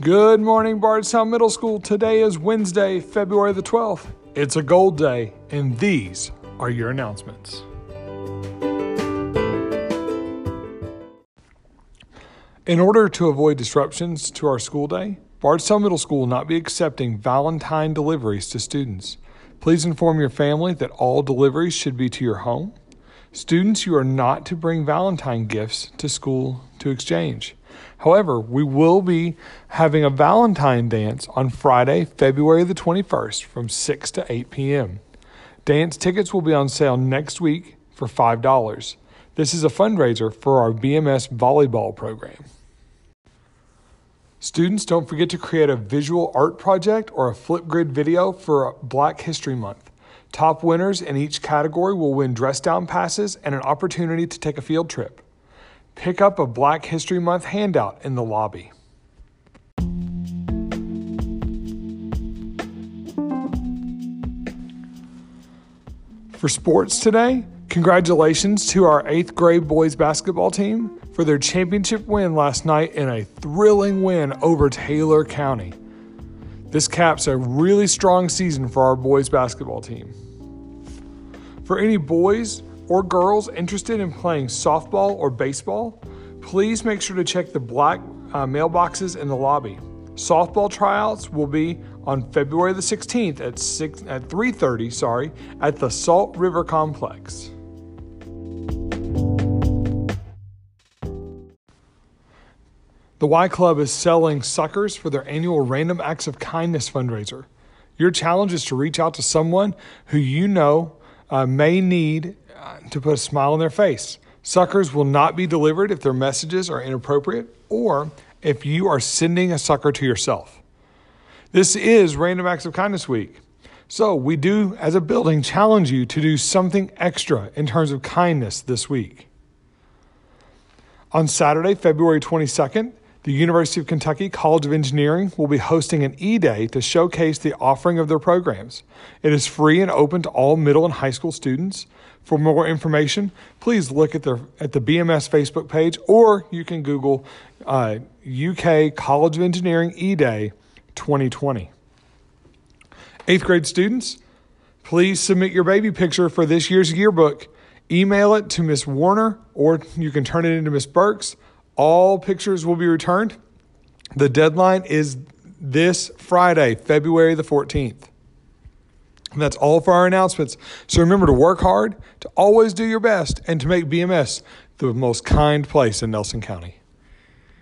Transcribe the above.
Good morning, Bardstown Middle School. Today is Wednesday, February the 12th. It's a gold day, and these are your announcements. In order to avoid disruptions to our school day, Bardstown Middle School will not be accepting Valentine deliveries to students. Please inform your family that all deliveries should be to your home. Students, you are not to bring Valentine gifts to school to exchange. However, we will be having a Valentine dance on Friday, February the 21st from 6 to 8 p.m. Dance tickets will be on sale next week for $5. This is a fundraiser for our BMS volleyball program. Students, don't forget to create a visual art project or a Flipgrid video for Black History Month. Top winners in each category will win dress down passes and an opportunity to take a field trip. Pick up a Black History Month handout in the lobby. For sports today, congratulations to our eighth grade boys basketball team for their championship win last night in a thrilling win over Taylor County. This caps a really strong season for our boys basketball team. For any boys or girls interested in playing softball or baseball, please make sure to check the black uh, mailboxes in the lobby. Softball tryouts will be on February the 16th at 6 at 3:30, sorry, at the Salt River Complex. The Y Club is selling suckers for their annual Random Acts of Kindness fundraiser. Your challenge is to reach out to someone who you know uh, may need to put a smile on their face. Suckers will not be delivered if their messages are inappropriate or if you are sending a sucker to yourself. This is Random Acts of Kindness Week. So, we do, as a building, challenge you to do something extra in terms of kindness this week. On Saturday, February 22nd, the University of Kentucky College of Engineering will be hosting an e day to showcase the offering of their programs. It is free and open to all middle and high school students. For more information, please look at, their, at the BMS Facebook page or you can Google uh, UK College of Engineering e Day 2020. Eighth grade students, please submit your baby picture for this year's yearbook. Email it to Miss Warner or you can turn it into Miss Burks. All pictures will be returned. The deadline is this Friday, February the 14th. And that's all for our announcements. So remember to work hard, to always do your best, and to make BMS the most kind place in Nelson County.